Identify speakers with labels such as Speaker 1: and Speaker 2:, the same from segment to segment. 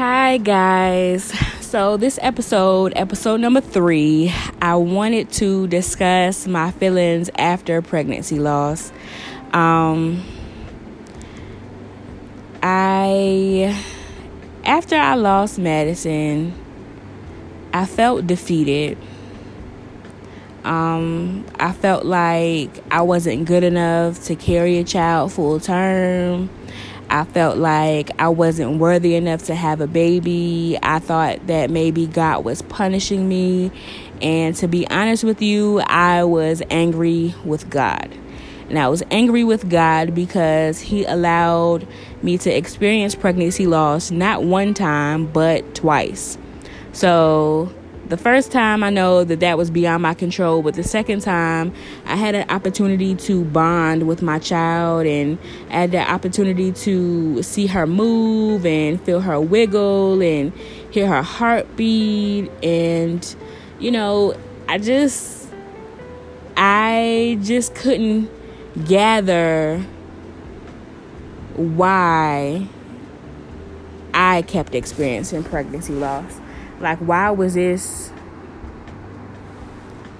Speaker 1: Hi, guys. So, this episode, episode number three, I wanted to discuss my feelings after pregnancy loss. Um, I, after I lost Madison, I felt defeated. Um, I felt like I wasn't good enough to carry a child full term. I felt like I wasn't worthy enough to have a baby. I thought that maybe God was punishing me. And to be honest with you, I was angry with God. And I was angry with God because He allowed me to experience pregnancy loss not one time, but twice. So the first time I know that that was beyond my control, but the second time I had an opportunity to bond with my child and had the opportunity to see her move and feel her wiggle and hear her heartbeat and you know, I just I just couldn't gather why I kept experiencing pregnancy loss. Like, why was this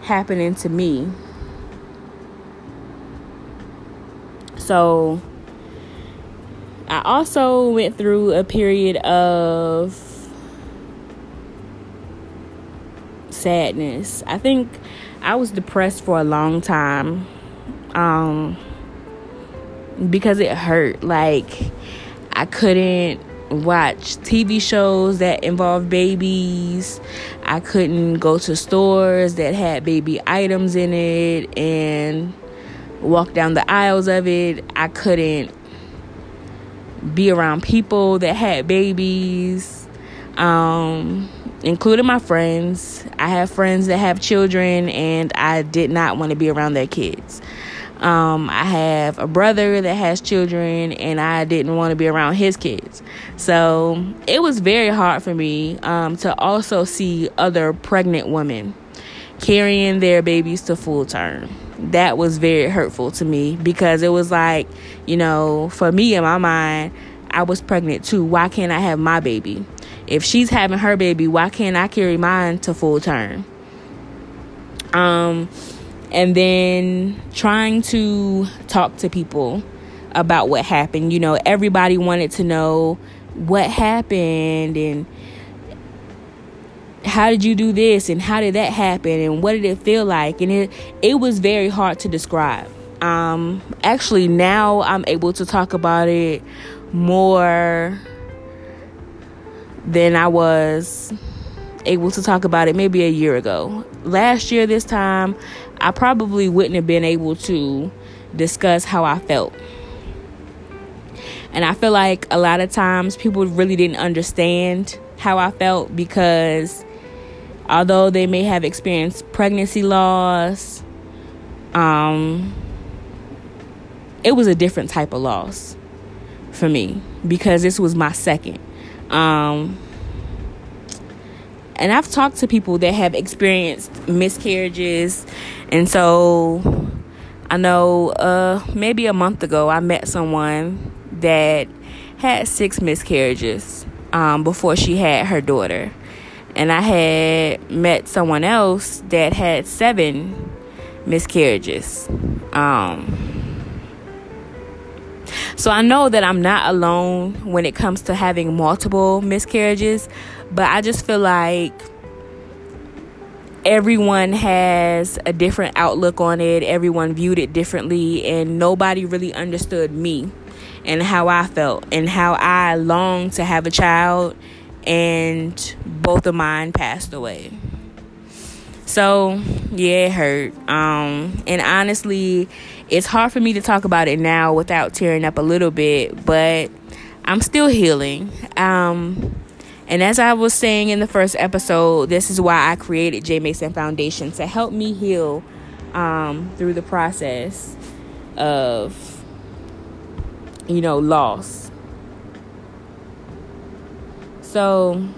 Speaker 1: happening to me? So, I also went through a period of sadness. I think I was depressed for a long time um, because it hurt. Like, I couldn't watch TV shows that involved babies. I couldn't go to stores that had baby items in it and walk down the aisles of it. I couldn't be around people that had babies, um, including my friends. I have friends that have children, and I did not want to be around their kids. Um, I have a brother that has children, and I didn't want to be around his kids. So it was very hard for me um, to also see other pregnant women carrying their babies to full term. That was very hurtful to me because it was like, you know, for me in my mind, I was pregnant too. Why can't I have my baby? If she's having her baby, why can't I carry mine to full term? Um, and then trying to talk to people about what happened. You know, everybody wanted to know what happened and how did you do this and how did that happen and what did it feel like and it it was very hard to describe um actually now i'm able to talk about it more than i was able to talk about it maybe a year ago last year this time I probably wouldn't have been able to discuss how I felt. And I feel like a lot of times people really didn't understand how I felt because although they may have experienced pregnancy loss, um, it was a different type of loss for me because this was my second. Um, and I've talked to people that have experienced miscarriages, and so I know uh, maybe a month ago I met someone that had six miscarriages um, before she had her daughter, and I had met someone else that had seven miscarriages. Um, so I know that I'm not alone when it comes to having multiple miscarriages, but I just feel like everyone has a different outlook on it, everyone viewed it differently, and nobody really understood me and how I felt and how I longed to have a child, and both of mine passed away. So, yeah, it hurt. Um, and honestly, it's hard for me to talk about it now without tearing up a little bit, but I'm still healing. Um, and as I was saying in the first episode, this is why I created J Mason Foundation to help me heal um, through the process of, you know, loss. So,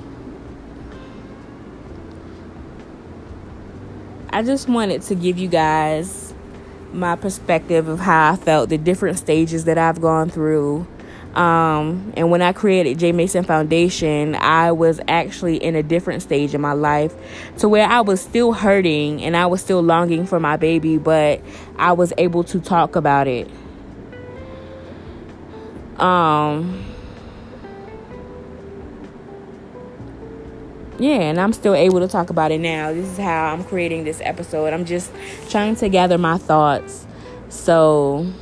Speaker 1: I just wanted to give you guys my perspective of how I felt, the different stages that I've gone through. Um, and when I created J Mason Foundation, I was actually in a different stage in my life to where I was still hurting and I was still longing for my baby, but I was able to talk about it. Um, yeah, and I'm still able to talk about it now. This is how I'm creating this episode. I'm just trying to gather my thoughts. So,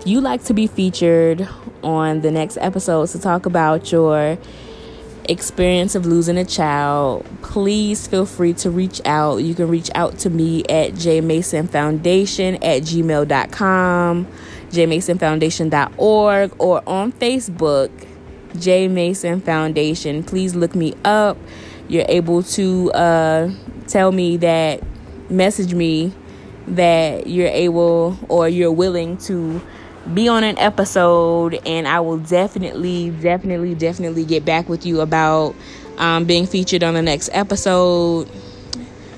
Speaker 1: if you like to be featured on the next episode to talk about your experience of losing a child, please feel free to reach out. You can reach out to me at jmasonfoundation at gmail.com, jmasonfoundation.org, or on Facebook J Mason Foundation. Please look me up. You're able to uh, tell me that, message me that you're able or you're willing to be on an episode, and I will definitely, definitely, definitely get back with you about um, being featured on the next episode.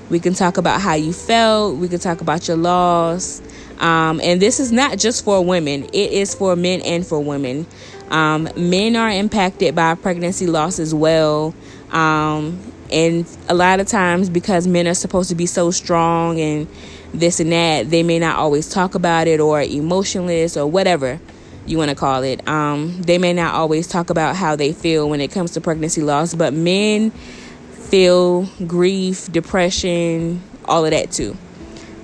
Speaker 1: We can talk about how you felt. We can talk about your loss. Um, and this is not just for women, it is for men and for women. Um, men are impacted by pregnancy loss as well. Um, and a lot of times, because men are supposed to be so strong and this and that, they may not always talk about it or emotionless or whatever you want to call it. Um, they may not always talk about how they feel when it comes to pregnancy loss, but men feel grief, depression, all of that too.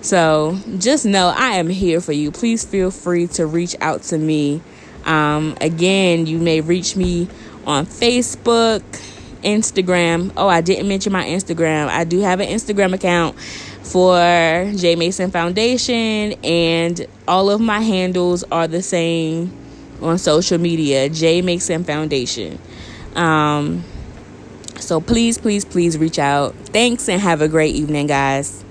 Speaker 1: So just know I am here for you. Please feel free to reach out to me um, again, you may reach me on Facebook, Instagram. Oh, I didn't mention my Instagram. I do have an Instagram account for J Mason Foundation, and all of my handles are the same on social media J Mason Foundation. Um, so please, please, please reach out. Thanks and have a great evening, guys.